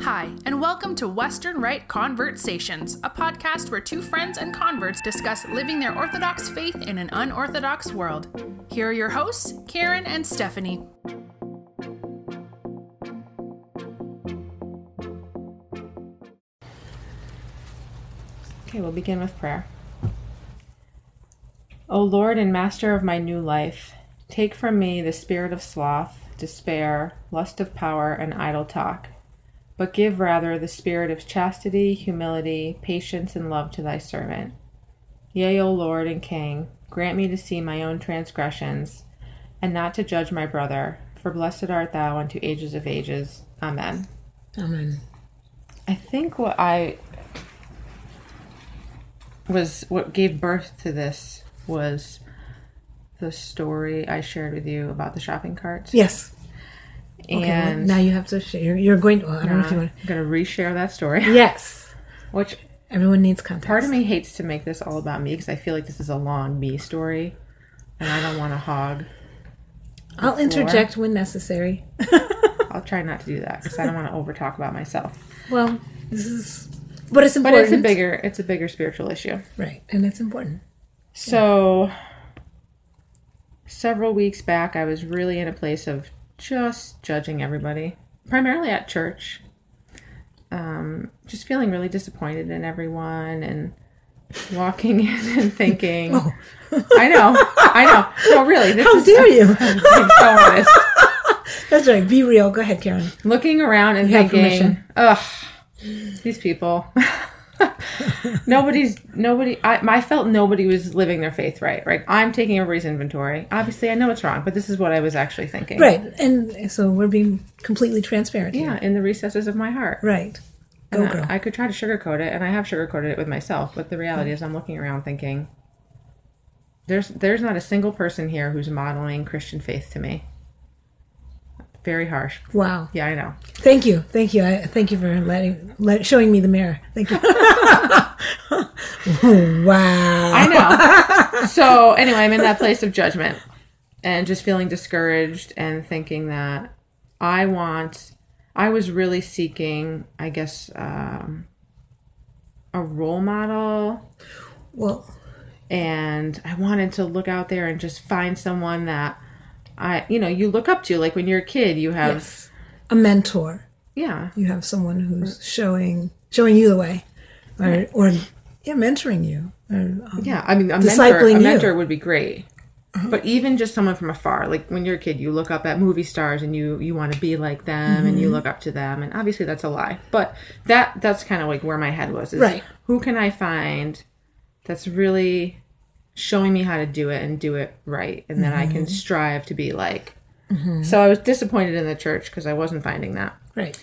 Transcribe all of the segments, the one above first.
Hi, and welcome to Western Rite Conversations, a podcast where two friends and converts discuss living their Orthodox faith in an unorthodox world. Here are your hosts, Karen and Stephanie. Okay, we'll begin with prayer. O Lord and Master of my new life, take from me the spirit of sloth, despair, lust of power, and idle talk, but give rather the spirit of chastity, humility, patience, and love to thy servant. Yea, O Lord and King, grant me to see my own transgressions, and not to judge my brother, for blessed art thou unto ages of ages. Amen. Amen. I think what I was what gave birth to this was the story I shared with you about the shopping carts. Yes. Okay, well, and now you have to share. You're going. Well, I don't know if you want. I'm gonna reshare that story. Yes. Which Everyone needs context. part of me hates to make this all about me because I feel like this is a long me story, and I don't want to hog. I'll interject when necessary. I'll try not to do that because I don't want to over talk about myself. well, this is, but it's important. But it's a bigger it's a bigger spiritual issue. right, and it's important. So, several weeks back, I was really in a place of just judging everybody, primarily at church. Um, just feeling really disappointed in everyone and walking in and thinking, oh. I know, I know. No, really, this How is dare you? being so honest. That's right. Be real. Go ahead, Karen. Looking around and You thinking, ugh, these people. Nobody's nobody. I, I felt nobody was living their faith right. Right. I'm taking everybody's inventory. Obviously, I know it's wrong, but this is what I was actually thinking. Right, and so we're being completely transparent. here. Yeah, in the recesses of my heart. Right. Go, And I- girl. I, could try to sugarcoat it, and I have sugarcoated it with myself. But the reality is, I'm looking around thinking, there's there's not a single person here who's modeling Christian faith to me. Very harsh. wow. Yeah, I know. Thank you. Thank you. I thank you for letting let, showing me the mirror. Thank you. wow. I know. so anyway, I'm in that place of judgment and just feeling discouraged and thinking that I want. I was really seeking, I guess, um, a role model, Well, and I wanted to look out there and just find someone that I, you know, you look up to. Like when you're a kid, you have, yes. A mentor. yeah, you have someone who's showing showing you the way, or or yeah, mentoring you. Or, um, Yeah, I mean, a mentor, a you. mentor would be great. But even just someone from afar, like when you're a kid, you look up at movie stars and you you want to be like them and Mm-hmm. you look up to them, and obviously that's a lie. But that that's kind of like where my head was. Is Right. Who can I find that's really showing me how to do it and do it right, and then I Mm-hmm. can strive to be like. So I was disappointed in the church because I wasn't finding that right.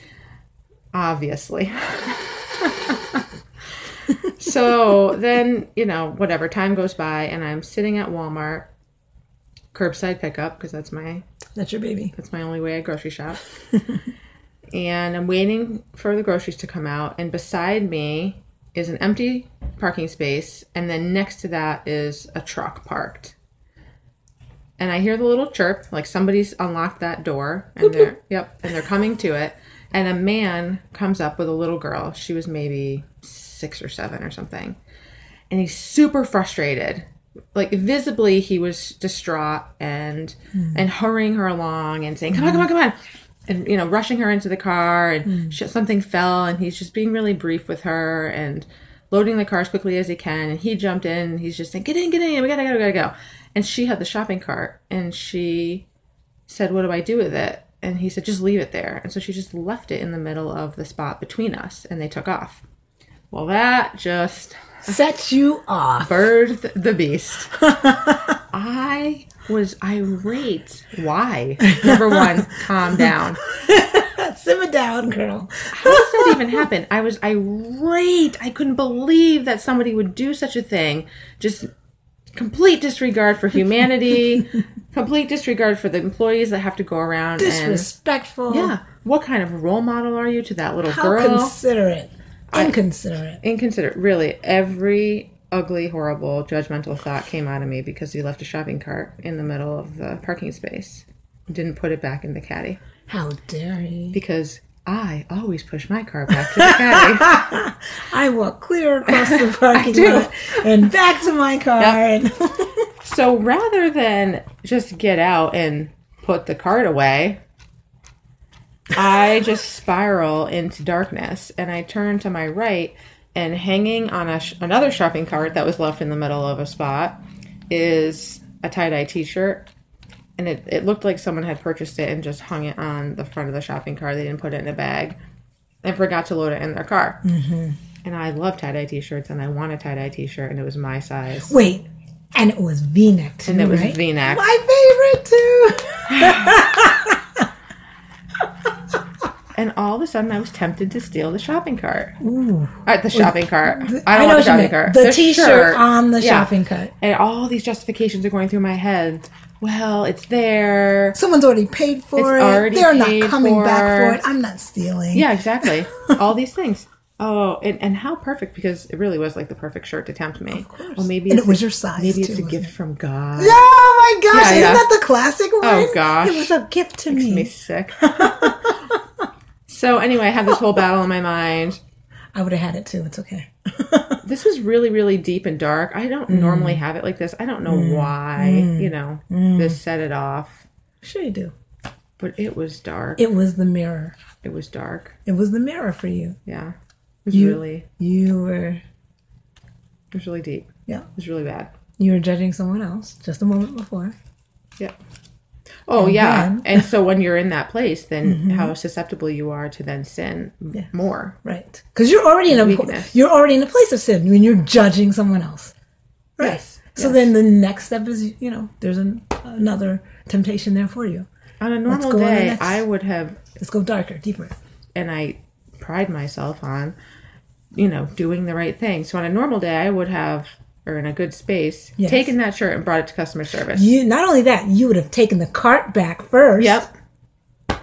obviously. so then, you know, whatever, time goes by and I'm sitting at Walmart, curbside pickup, because that's my That's your baby. that's my only way I grocery shop. and I'm waiting for the groceries to come out and beside me is an empty parking space and then next to that is a truck parked. And I hear the little chirp, like somebody's unlocked that door and they're yep, and they're coming to it. And a man comes up with a little girl. She was maybe six or seven or something. And he's super frustrated. Like visibly he was distraught and hmm. and hurrying her along and saying, Come on, come on, come on and you know rushing her into the car and hmm. sh- something fell and he's just being really brief with her and loading the car as quickly as he can. And he jumped in and he's just saying get in get in. We gotta go we gotta go. And she had the shopping cart and she said what do i do with it? And he said just leave it there. And so she just left it in the middle of the spot between us and they took off. Well that just Set you off. birthed the beast. I was irate why number one calm down Simmer down, girl. How does that even happen? I was irate. I couldn't believe that somebody would do such a thing. Just complete disregard for humanity, complete disregard for the employees that have to go around Disrespectful. and yeah. What kind of role model are you to that little How girl? considerate. Inconsiderate. Inconsiderate. Really, every ugly, horrible, judgmental thought came out of me because he left a shopping cart in the middle of the parking space. Didn't put it back in the caddy How dare he? because I always push my car back to the caddy. I walk clear across the parking lot and back to my car. And so rather than just get out and put the cart away, I just spiral into darkness and I turn to my right and hanging on a sh- another shopping cart that was left in the middle of a spot is a tie-dye t-shirt and it, it looked like someone had purchased it and just hung it on the front of the shopping cart they didn't put it in a bag and forgot to load it in their car mm-hmm. and i love tie-dye t-shirts and i want a tie-dye t-shirt and it was my size wait, and it was V-neck too, and it was right? v-neck My favorite too. and all of a sudden i was tempted to steal the shopping cart at the shopping cart i don't I know want the shopping cart The t-shirt on the shopping cart. and all these justifications are going through my head well it's there Someone's already paid for It's it. already They're not coming back for. for it. I'm not stealing. Yeah, exactly. All these things. Oh, and, and how perfect because it really was like the perfect shirt to tempt me. Of course. Oh, maybe And it was your size, Maybe it's a gift it? from God. Oh my gosh! Yeah, Isn't yeah. that the classic oh, one? Oh, gosh. It was a gift to Makes me. me sick. so anyway, I had this whole battle in my mind. I would have had it too. It's okay. This was really, really deep and dark. I don't Mm. normally have it like this. I don't know why. You know, Mm. this set it off, Sure you do. but it was dark. It, was the mirror. It was dark. It was the mirror for you. Yeah, it was You- really, You were, it was really deep. yeah, It was really bad. you were judging someone else just a moment before. Yeah. Oh And yeah. then- and so when you're in that place, then mm-hmm. how susceptible you are to then sin Yeah. more. Right. Because you're already in a Weakness. you're already in a place of sin when you're judging someone else. Right. Yes, So yes. then the next step is you know there's an, another temptation there for you. On a normal day, next- I would have, Let's go darker, deeper. and I pride myself on, you know, doing the right thing. So on a normal day, I would have, or in a good space, Yes. taken that shirt and brought it to customer service. You not only that you would have taken the cart back first. Yep.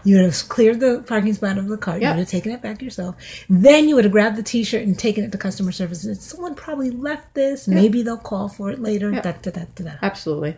You would have cleared the parking spot of the cart. You would have taken it back yourself. Then you would have grabbed the T-shirt and taken it to customer service. And someone probably left this. Maybe they'll call for it later. Da, da, da, da, da. Absolutely.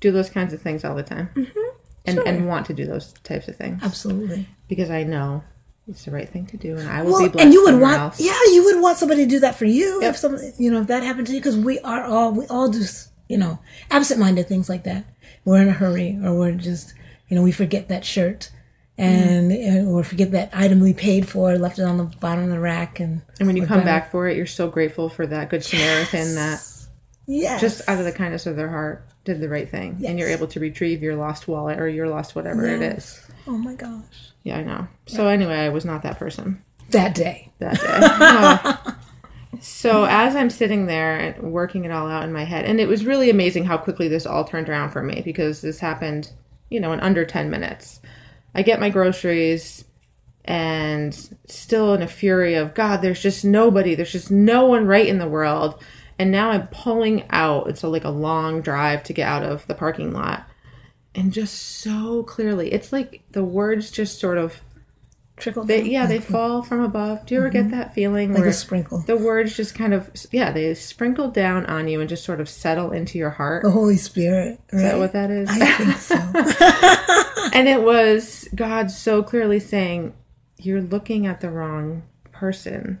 Do those kinds of things all the time. Mm-hmm. And, and want to do those types of things Absolutely. because I know it's the right thing to do, and I will Well, be blessed. and you would want, else. yeah, you would want somebody to do that for you Yep. if some, you know, if that happened to you, because we are all, we all do, you know, absent-minded things like that. We're in a hurry, or we're just, you know, we forget that shirt, and Mm-hmm. or forget that item we paid for, left it on the bottom of the rack, and And when you come back for it, you're so grateful for that good Samaritan that it. yes, just out of the kindness of their heart did the right thing. And you're able to retrieve your lost wallet or your lost whatever it is. oh my gosh, Yeah, I know. So anyway, I was not that person that day. that day. Oh. So as I'm sitting there and working it all out in my head, and it was really amazing how quickly this all turned around for me because this happened, you know, in under 10 minutes. I get my groceries and still in a fury of God, there's just nobody, there's just no one right in the world. And now I'm pulling out. It's a, like a long drive to get out of the parking lot. And just so clearly, it's like the words just sort of Trickle they, yeah, they mm-hmm. fall from above. Do you ever get mm-hmm. that feeling like a sprinkle. the words just kind of yeah, they sprinkle down on you and just sort of settle into your heart? The Holy Spirit, right? Is that what that is? I think so. and it was God so clearly saying, "You're looking at the wrong person.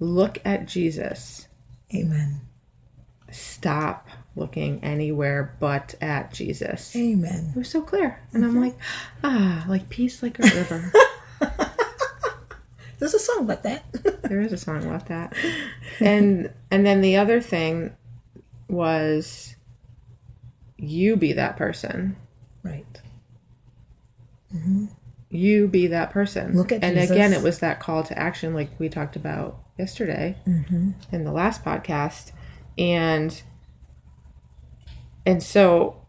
Look at Jesus. Amen. Stop looking anywhere but at Jesus." Amen. It was so clear, and I'm like, ah, like peace like a river. There's a song about that. There is a song about that. And and then the other thing was you be that person. right. You be that person. Look at and Jesus. again, it was that call to action, like we talked about yesterday mm-hmm. in the last podcast, and and so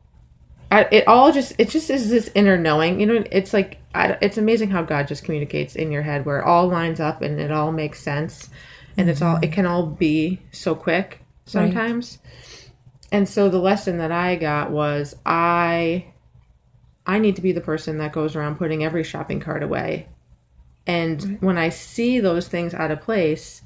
I, it all just it just is this inner knowing. You know, it's like I, it's amazing how God just communicates in your head, where it all lines up and it all makes sense, and it's all it mm-hmm. can all be so quick sometimes. And so the lesson that I got was I I need to be the person that goes around putting every shopping cart away. And when I see those things out of place,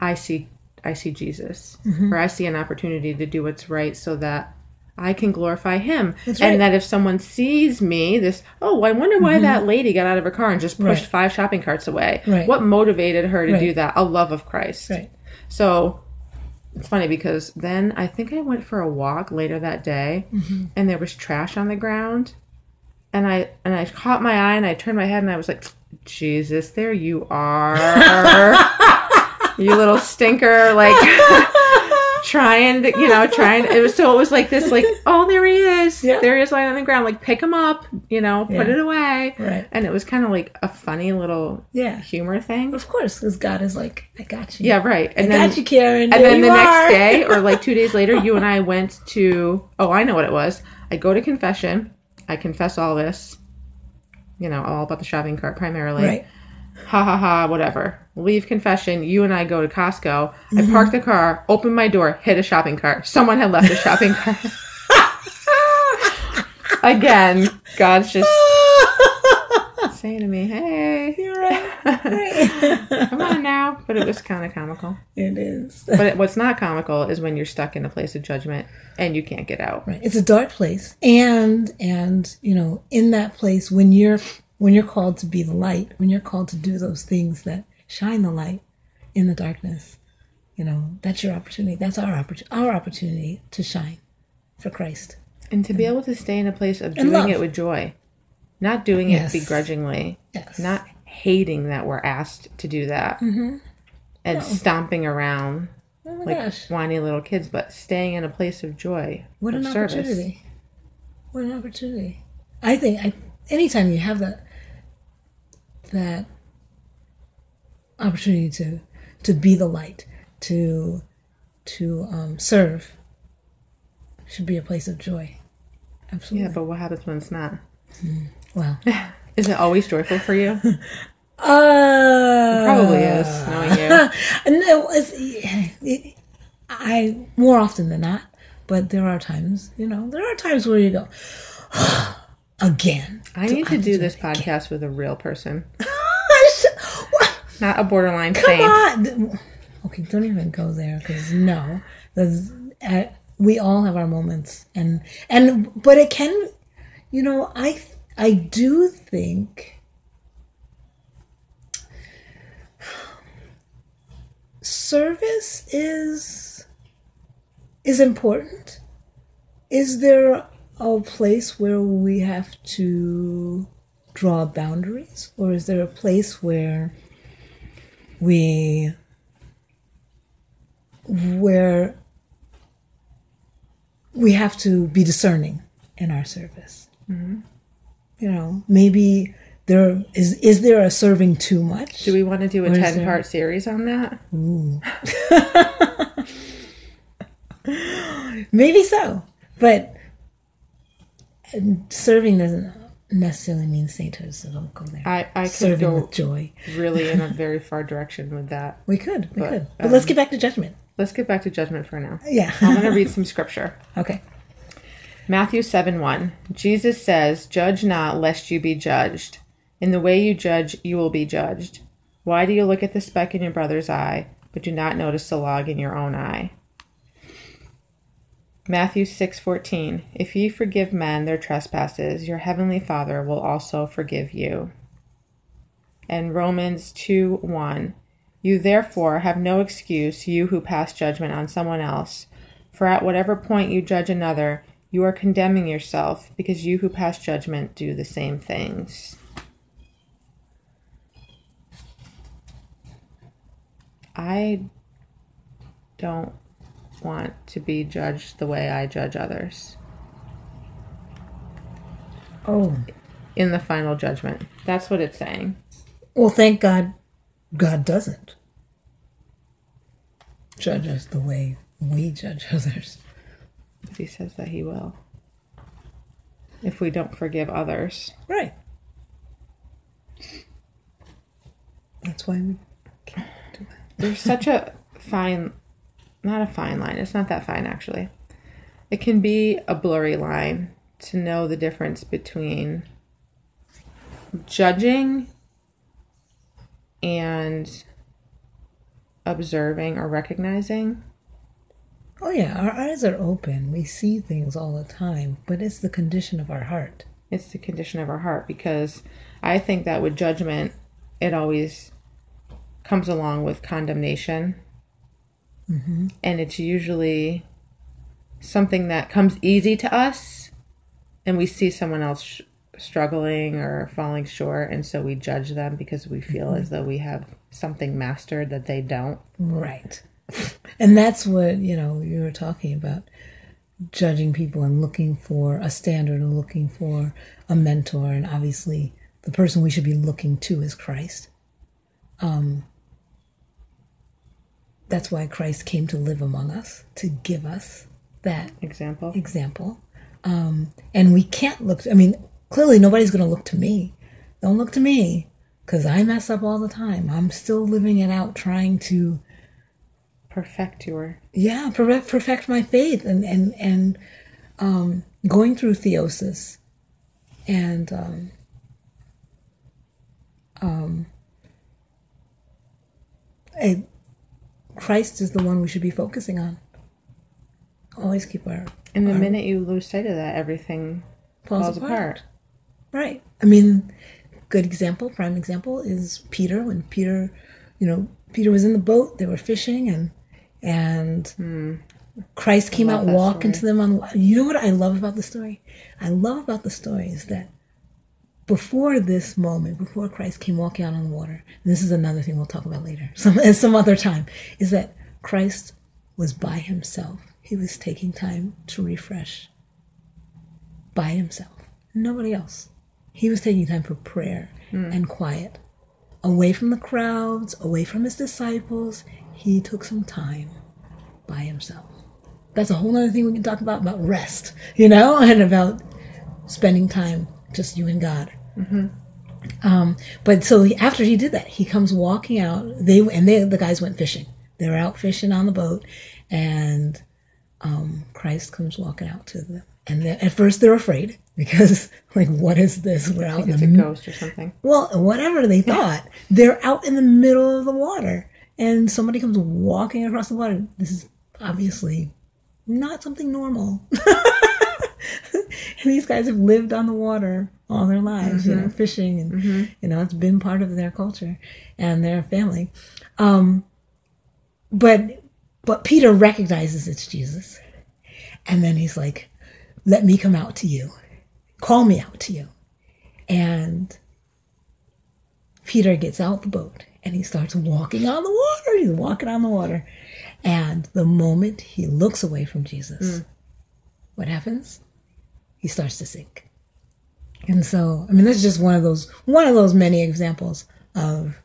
I see I see Jesus. Or I see an opportunity to do what's right so that I can glorify him. Right. And that if someone sees me, this, oh, I wonder why that lady got out of her car and just pushed Mm-hmm. Right. five shopping carts away. Right. What motivated her to Right. do that? A love of Christ. Right. So it's funny because then I think I went for a walk later that day Mm-hmm. and there was trash on the ground. And I and I caught my eye and I turned my head and I was like, Jesus, there you are. you little stinker, like trying to, you know, trying. It was so it was like this, like, oh, there he is. Yeah. There he is lying on the ground. Like, pick him up, you know, put Yeah. it away. Right. And it was kind of like a funny little Yeah. humor thing. Of course, because God is like, I got you. Yeah, right. And I then got you, Karen. and then the are. next day, or like two days later, you and I went to. Oh, I know what it was. I go to confession. I confess all this. You know, all about the shopping cart primarily. right. Ha ha ha. Whatever. Leave confession. You and I go to Costco. I Mm-hmm. park the car. Open my door. Hit a shopping cart. Someone had left a shopping cart. Again, God's just saying to me, "Hey, You're right. right. come on now." But it was kind of comical. it is. But it, what's not comical is when you're stuck in a place of judgment and you can't get out. Right. It's a dark place. And and you know, in that place when you're when you're called to be the light, when you're called to do those things that shine the light in the darkness, you know, that's your opportunity. That's our opportunity our opportunity to shine for Christ. And to be able to stay in a place of doing it with joy, not doing Yes. it begrudgingly, Yes. not hating that we're asked to do that, and stomping around Oh like gosh. whiny little kids, but staying in a place of joy, What of an service. opportunity. What an opportunity. I think I anytime you have that that opportunity to to be the light, to to um, serve should be a place of joy. Absolutely. Yeah, but what happens when it's not? Wow. Is it always joyful for you? Uh, Probably is, knowing you. No, it's, it, I more often than not, but there are times, you know, there are times where you go again. I need to do this podcast with a real person, not a borderline Come saint. on. Okay, don't even go there because no, uh, we all have our moments, and and but it can, you know, I I do think service is is important. Is there a place where we have to draw boundaries, or is there a place where we where we have to be discerning in our service. Mm-hmm. You know, maybe there is is there a serving too much? Do we want to do a ten part series on that? maybe so, but uh, serving doesn't necessarily mean sainthood. So don't go there. I, I could serving go with joy. really in a very far direction with that. We could, we But, could, but let's um, get back to judgment. Let's get back to judgment for now. Yeah. I'm going to read some scripture. okay. Matthew 7 1. Jesus says, Judge not, lest you be judged. In the way you judge, you will be judged. Why do you look at the speck in your brother's eye, but do not notice the log in your own eye? Matthew 6:14 If ye forgive men their trespasses, your heavenly Father will also forgive you. And Romans 2 1 You therefore have no excuse, you who pass judgment on someone else. For at whatever point you judge another, you are condemning yourself, because you who pass judgment do the same things. I don't want to be judged the way I judge others Oh, in the final judgment. That's what it's saying. well, thank God, God doesn't judge us the way we judge others. He says that he will. If we don't forgive others. Right. That's why we can't do that. There's such a fine, not a fine line. It's not that fine, actually. It can be a blurry line to know the difference between judging and observing or recognizing. Oh yeah, our eyes are open. We see things all the time, but it's the condition of our heart. It's the condition of our heart because I think that with judgment, it always comes along with condemnation. Mm-hmm. And it's usually something that comes easy to us, and we see someone else sh- struggling or falling short, and so we judge them because we feel mm-hmm. as though we have something mastered that they don't. Right. And that's what, you know, you were talking about judging people and looking for a standard and looking for a mentor. And obviously, the person we should be looking to is Christ. Um, that's why Christ came to live among us, to give us that Example. example. Um, and we can't look, I mean, clearly nobody's going to look to me. Don't look to me because I mess up all the time. I'm still living it out, trying to Perfect your. yeah perfect, perfect my faith and and and um going through theosis and um um a, christ is the one we should be focusing on always keep our And the minute you lose sight of that, everything falls, falls apart. apart. right i mean good example prime example is peter when peter you know peter was in the boat they were fishing and and christ came out walking story. to them on you know what i love about the story? I love about the story is that before this moment before christ came walking out on the water this is another thing we'll talk about later some some other time is that christ was by himself. He was taking time to refresh by himself. Nobody else. He was taking time for prayer and quiet. Away from the crowds, away from his disciples, he took some time by himself. That's a whole other thing we can talk about about rest, you know, and about spending time just you and God. Um, but so he, after he did that, he comes walking out. They and they the guys went fishing. They were out fishing on the boat, and um, Christ comes walking out to them. And at first they're afraid because, like, what is this? We're out in It's the a ghost or something. well, whatever they thought, they're out in the middle of the water, and somebody comes walking across the water. This is obviously not something normal. and these guys have lived on the water all their lives, you know, fishing, and you know, it's been part of their culture and their family. Um, but but Peter recognizes it's Jesus, and then he's like, "Let me come out to you, call me out to you," and Peter gets out the boat and he starts walking on the water. He's walking on the water. And the moment he looks away from Jesus, mm. what happens? He starts to sink. And so, I mean, this is just one of those one of those many examples of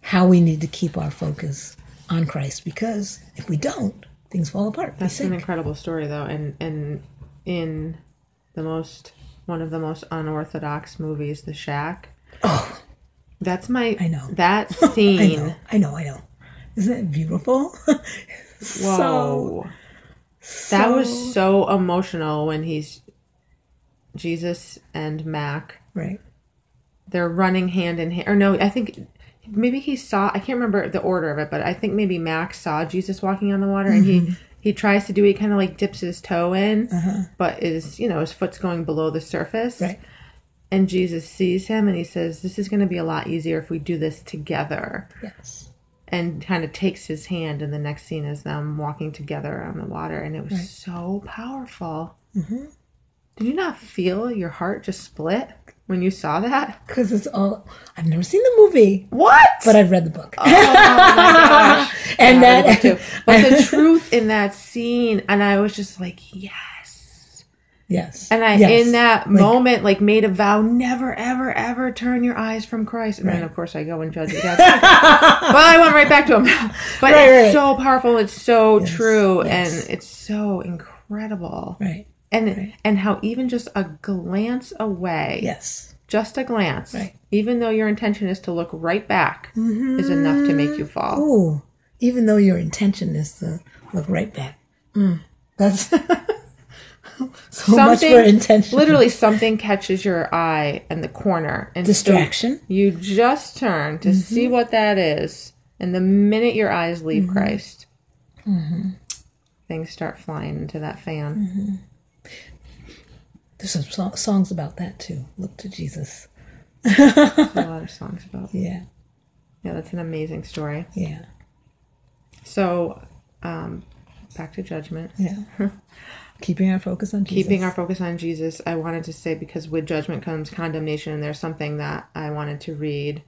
how we need to keep our focus on Christ because if we don't, things fall apart. That's an incredible story, though, and and in the most one of the most unorthodox movies, The Shack. Oh, That's my. I know. that I scene. know, I know, I know. Isn't it beautiful? Whoa. that was so emotional when he's Jesus and Mac. right. They're running hand in hand. Or no, I think maybe he saw. I can't remember the order of it, but I think maybe Mac saw Jesus walking on the water, and Mm-hmm. he he tries to do. He kind of like dips his toe in, Uh-huh. but is you know his foot's going below the surface. Right. And Jesus sees him, and he says, "This is going to be a lot easier if we do this together." Yes. and kind of takes his hand and the next scene is them walking together on the water and it was Right. so powerful Mm-hmm. did you not feel your heart just split when you saw that Because it's all, I've never seen the movie, what but I've read the book. oh my gosh and Yeah, that, too. but the truth in that scene and i was just like yes yes. and i yes. in that Like, moment like made a vow never ever ever turn your eyes from christ and then of course i go and judge it well i went right back to him but Right, it's right. so powerful it's so true yes. and it's so incredible Right. And and how even just a glance away Yes. just a glance Right. even though your intention is to look right back is enough to make you fall Ooh, even though your intention is to look right back. Mm, that's so much for intention. literally something catches your eye in the corner and so Distraction. you just turn to see Mm-hmm. what that is and the minute your eyes leave christ things start flying into that fan. There's some so- songs about that too. Look to Jesus. A lot of songs about. Yeah, Yeah, that's an amazing story. yeah, So, um, back to judgment. yeah. Keeping our focus on Jesus. Keeping our focus on Jesus, I wanted to say because with judgment comes condemnation, and there's something that I wanted to read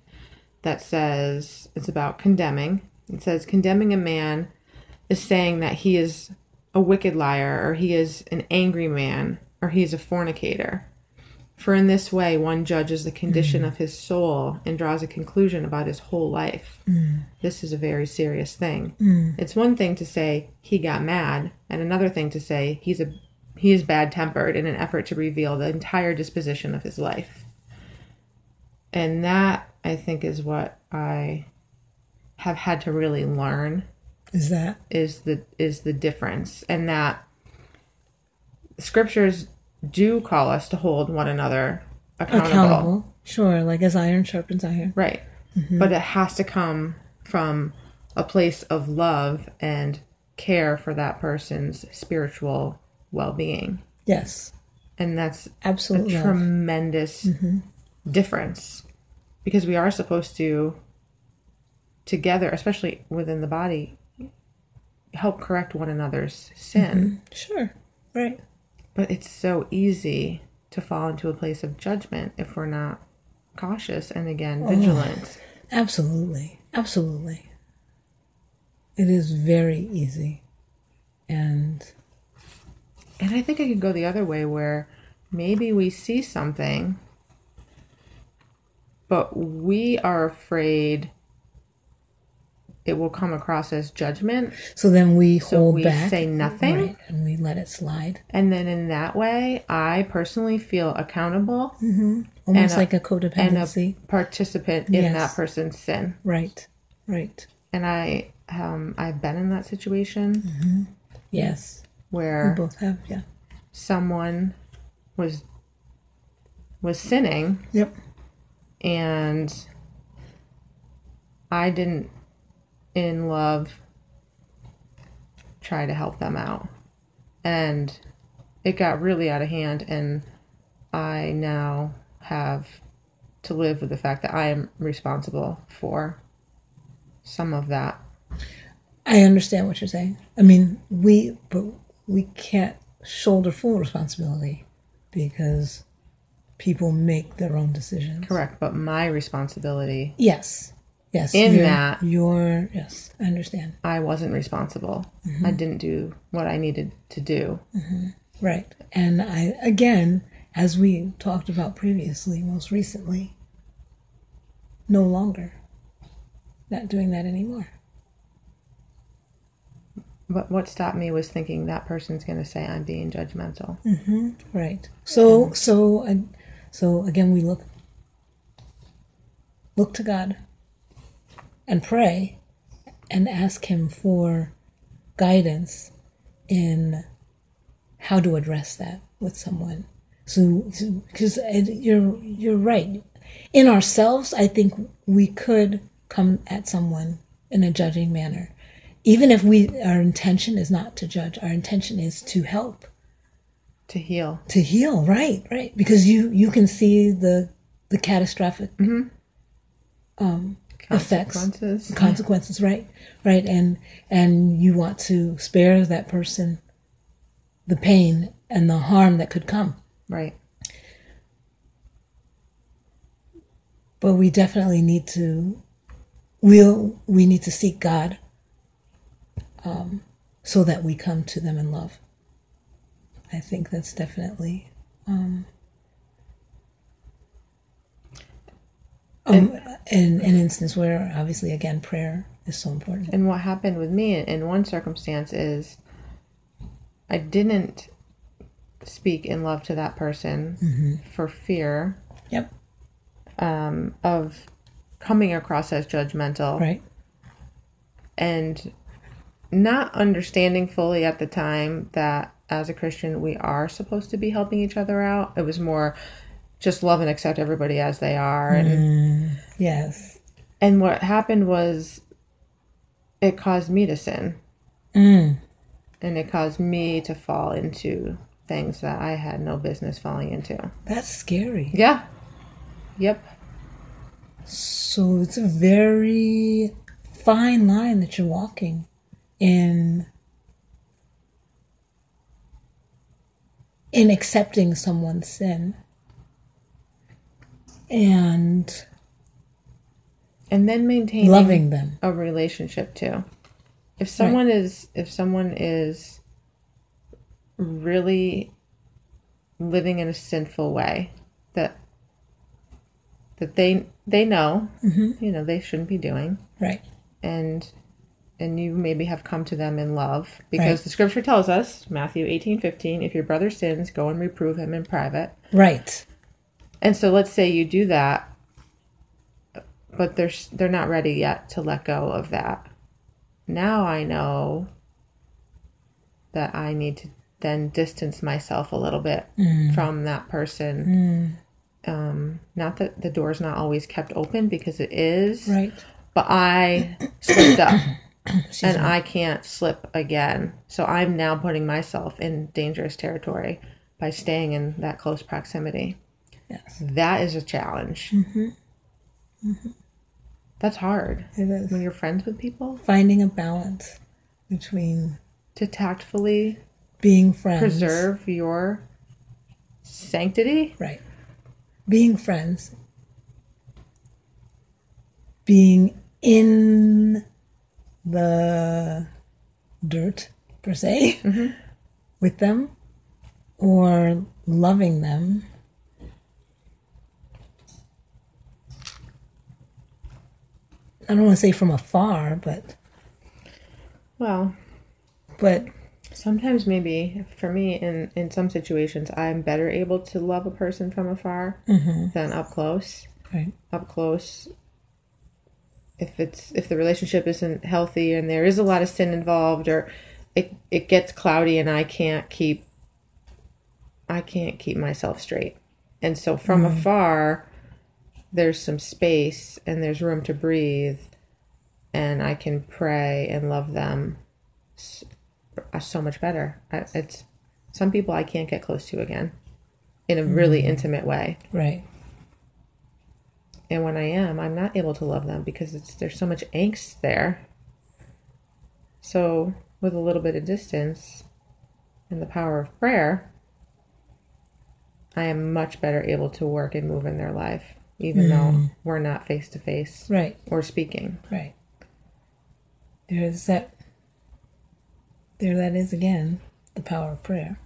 that says it's about condemning. It says, condemning a man is saying that he is a wicked liar, or he is an angry man, or he is a fornicator. For in this way, one judges the condition mm. of his soul and draws a conclusion about his whole life. Mm. This is a very serious thing. Mm. It's one thing to say he got mad, and another thing to say he's a he is bad tempered in an effort to reveal the entire disposition of his life. And that I think is what I have had to really learn Is that is the is the difference and that scriptures do call us to hold one another accountable, accountable? Sure, like as iron sharpens iron. right. Mm-hmm. But it has to come from a place of love and care for that person's spiritual well-being. Yes, and that's a absolute love. tremendous mm-hmm. difference. Because we are supposed to together especially within the body help correct one another's sin. Mm-hmm. Sure, right. But it's so easy to fall into a place of judgment if we're not cautious and again oh, vigilant. Absolutely, absolutely. It is very easy, and And I think it could go the other way where maybe we see something, but we are afraid it will come across as judgment. so then we So hold we back, say nothing. right, and we let it slide, And then in that way, I personally feel accountable almost a- like a codependency. a participant in Yes. that person's sin. right, right. And I, um, I've been in that situation Yes, we where both have. Yeah. someone was was sinning Yep. and I didn't in love try to help them out. And it got really out of hand and I now have to live with the fact that I am responsible for some of that. I understand what you're saying. I mean, we but we can't shoulder full responsibility because people make their own decisions. Correct, but my responsibility Yes. Yes. In that- you're yes, I understand. I wasn't responsible. Mm-hmm. I didn't do what I needed to do. Mm-hmm. Right. And I again, as we talked about previously, most recently, no longer not doing that anymore. But what stopped me was thinking that person's going to say I'm being judgmental. Mm-hmm. Right. So so uh, so again we look look to God and pray and ask him for guidance in how to address that with someone. So because you're you're right. In ourselves, I think we could come at someone in a judging manner. Even if we our intention is not to judge, our intention is to help To heal. to heal right right because you you can see the the catastrophic um effects Consequences. right. Right and and you want to spare that person the pain and the harm that could come. Right. but we definitely need to we'll we need to seek god um so that we come to them in love. I think that's definitely um um, in an instance where obviously again prayer is so important. And what happened with me in one circumstance is I didn't speak in love to that person for fear yep. um, of coming across as judgmental. Right. And not understanding fully at the time that as a Christian we are supposed to be helping each other out. It was more just love and accept everybody as they are and yes and what happened was it caused me to sin. Mm. and it caused me to fall into things that I had no business falling into. That's scary. Yeah. Yep. So it's a very fine line that you're walking in in accepting someone's sin and And then maintaining loving them. a relationship too. If someone is if someone is really living in a sinful way that that they they know mm-hmm. you know they shouldn't be doing Right. and and you maybe have come to them in love because Right. the scripture tells us Matthew 18 15 if your brother sins go and reprove him in private Right. And so let's say you do that but they're they're not ready yet to let go of that. Now i know that i need to then distance myself a little bit from that person. Um not that the door's not always kept open because it is Right. but i slipped up and i can't slip again. So i'm now putting myself in dangerous territory by staying in that close proximity Yes. that is a challenge. Mm-hmm. Mm-hmm. That's hard It is. when you're friends with people Finding a balance between to tactfully being friends. preserve your sanctity. Right. Being friends. Being in the dirt, per se, mm-hmm. with them, or loving them. I don't want to say from afar, but Well, but sometimes maybe for me in in some situations I'm better able to love a person from afar mm-hmm. than up close. right, Up close if it's if the relationship isn't healthy and there is a lot of sin involved or it it gets cloudy and I can't keep I can't keep myself straight. And so from mm-hmm. afar there's some space and there's room to breathe and I can pray and love them uh, so much better. I- It's some people I can't get close to again in a really intimate way. right, And when I am, I'm not able to love them because it's there's so much angst there. So, with a little bit of distance and the power of prayer, I am much better able to work and move in their life, even though we're not face to face right, or speaking. right. There's that. There that is again, the power of prayer.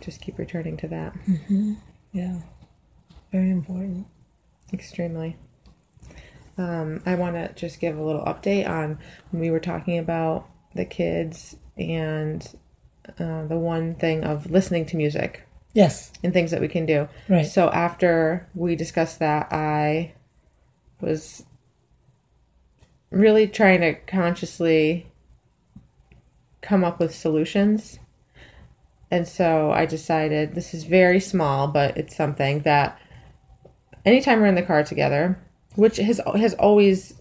Just keep returning to that. Yeah, very important. Extremely. Um, I want to just give a little update on when we were talking about the kids and uh, the one thing of listening to music Yes, and things that we can do. Right. So after we discussed that, I was really trying to consciously come up with solutions. And so I decided this is very small, but it's something that anytime we're in the car together, which has has always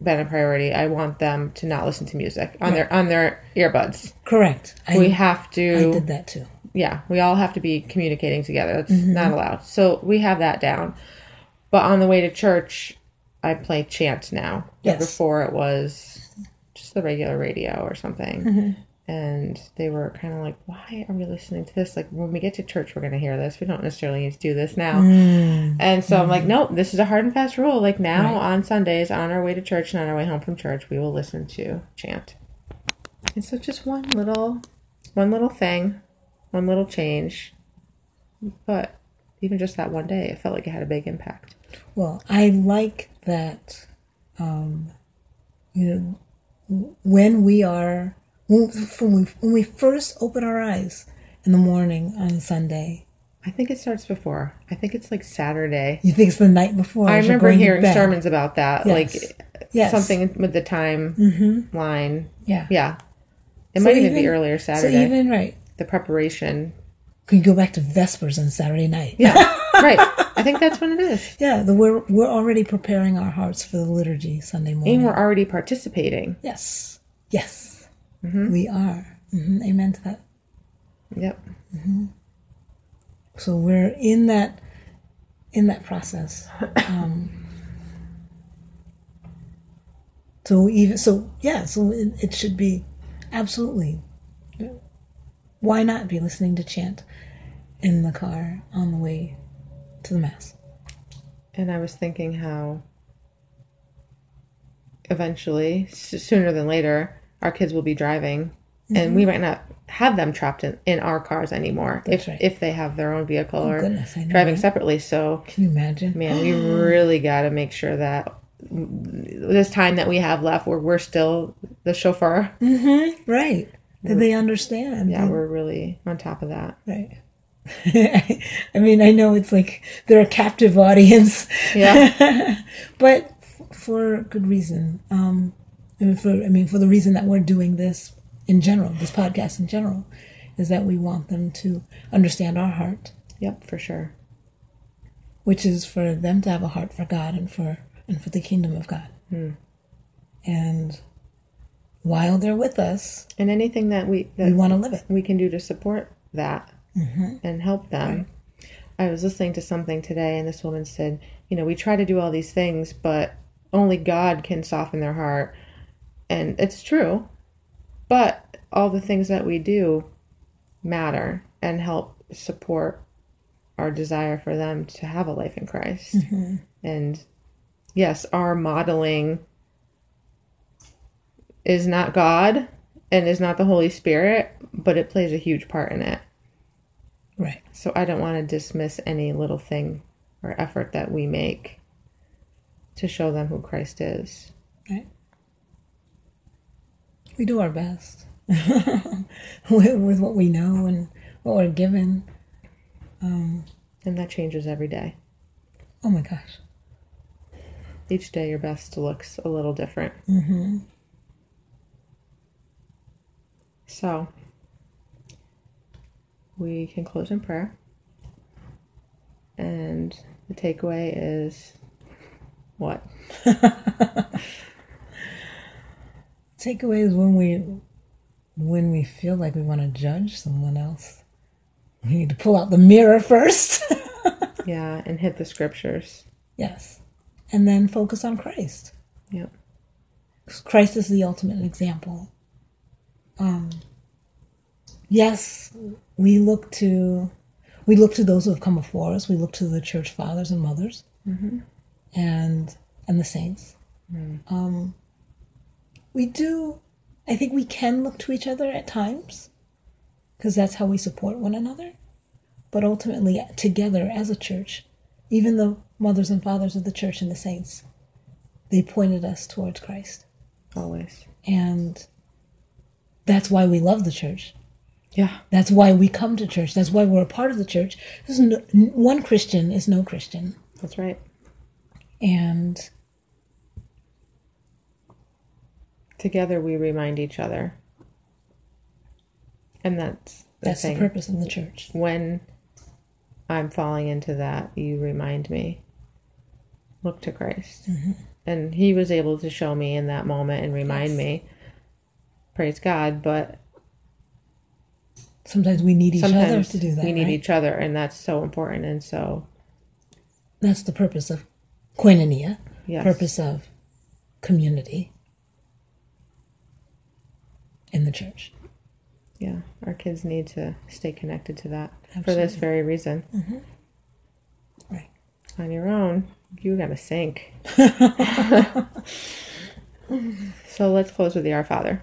been a priority, I want them to not listen to music on their on their earbuds. correct. I, We have to I did that too. Yeah, we all have to be communicating together. That's mm-hmm. not allowed. So we have that down. But on the way to church, I play chant now. Yes. Before it was just the regular radio or something. Mm-hmm. And they were kind of like, why are we listening to this? Like, when we get to church, we're going to hear this. We don't necessarily need to do this now. Mm. And so I'm like, mm. nope, this is a hard and fast rule. Like, now on Sundays, on our way to church and on our way home from church, we will listen to chant. And so just one little, one little thing one little change. But even just that one day, it felt like it had a big impact. Well, I like that. Um, you know, when we are when we, when we first open our eyes in the morning on Sunday, I think it starts before. I think it's like Saturday. you think it's the night before. I remember hearing sermons about that, Yes. like Yes. something with the time line. Yeah, Yeah, it So might even, be even- earlier So Saturday. even right, the preparation. could you go back to Vespers on Saturday night? Yeah, right. I think that's what it is. Yeah, the, we're we're already preparing our hearts for the liturgy Sunday morning. And we're already participating. yes, yes, we are. hmm Amen to that. Yep. So we're in that in that process. Um, so even so, yeah. So it, it should be absolutely. Why not be listening to chant in the car on the way to the mass? And I was thinking how eventually, s- sooner than later, our kids will be driving and mm-hmm. we might not have them trapped in, in our cars anymore if, right. if they have their own vehicle oh, or goodness, know, driving right? separately. So, Can you imagine? man, we really got to make sure that this time that we have left where we're still the chauffeur, mm-hmm, Right. That they understand. yeah, we're really on top of that. Right. I mean, I know it's like they're a captive audience. Yeah. but f- for good reason. Um, I mean, for I mean, for the reason that we're doing this in general, this podcast in general, is that we want them to understand our heart, yep, for sure. which is for them to have a heart for God and for and for the kingdom of God. And while they're with us, And anything that we that we want to live it. we can do to support that mm-hmm. and help them. I was listening to something today, and this woman said, You know, we try to do all these things, but only God can soften their heart. And it's true. But all the things that we do matter and help support our desire for them to have a life in Christ. Mm-hmm. And yes, our modeling is not God and is not the Holy Spirit, but it plays a huge part in it. Right. So I don't want to dismiss any little thing or effort that we make to show them who Christ is. Right. We do our best with, with what we know and what we're given. And that changes every day. Oh my gosh. Each day your best looks a little different. Mm-hmm. So we can close in prayer. And the takeaway is what? Takeaway is when we when we feel like we want to judge someone else. We need to pull out the mirror first. Yeah, and hit the scriptures. yes. And then focus on Christ. Yep. Christ is the ultimate example. Um, yes, we look to we look to those who have come before us. We look to the church fathers and mothers, and and the saints. Um, we do. I think we can look to each other at times, because that's how we support one another. But ultimately, together as a church, even the mothers and fathers of the church and the saints, they pointed us towards Christ. Always. And that's why we love the church. Yeah. That's why we come to church. That's why we're a part of the church. No, one Christian is no Christian. That's right. And Together we remind each other. And that's the that's the purpose of the church. when I'm falling into that, you remind me, look to Christ. Mm-hmm. And He was able to show me in that moment and remind me, praise God, but Sometimes we need each other to do that. we need right? each other, and that's so important. And so, That's the purpose of koinonia, yes. purpose of community in the church. Yeah, our kids need to stay connected to that for this very reason. Mm-hmm. Right. On your own, you gotta sink. so let's close with the Our Father.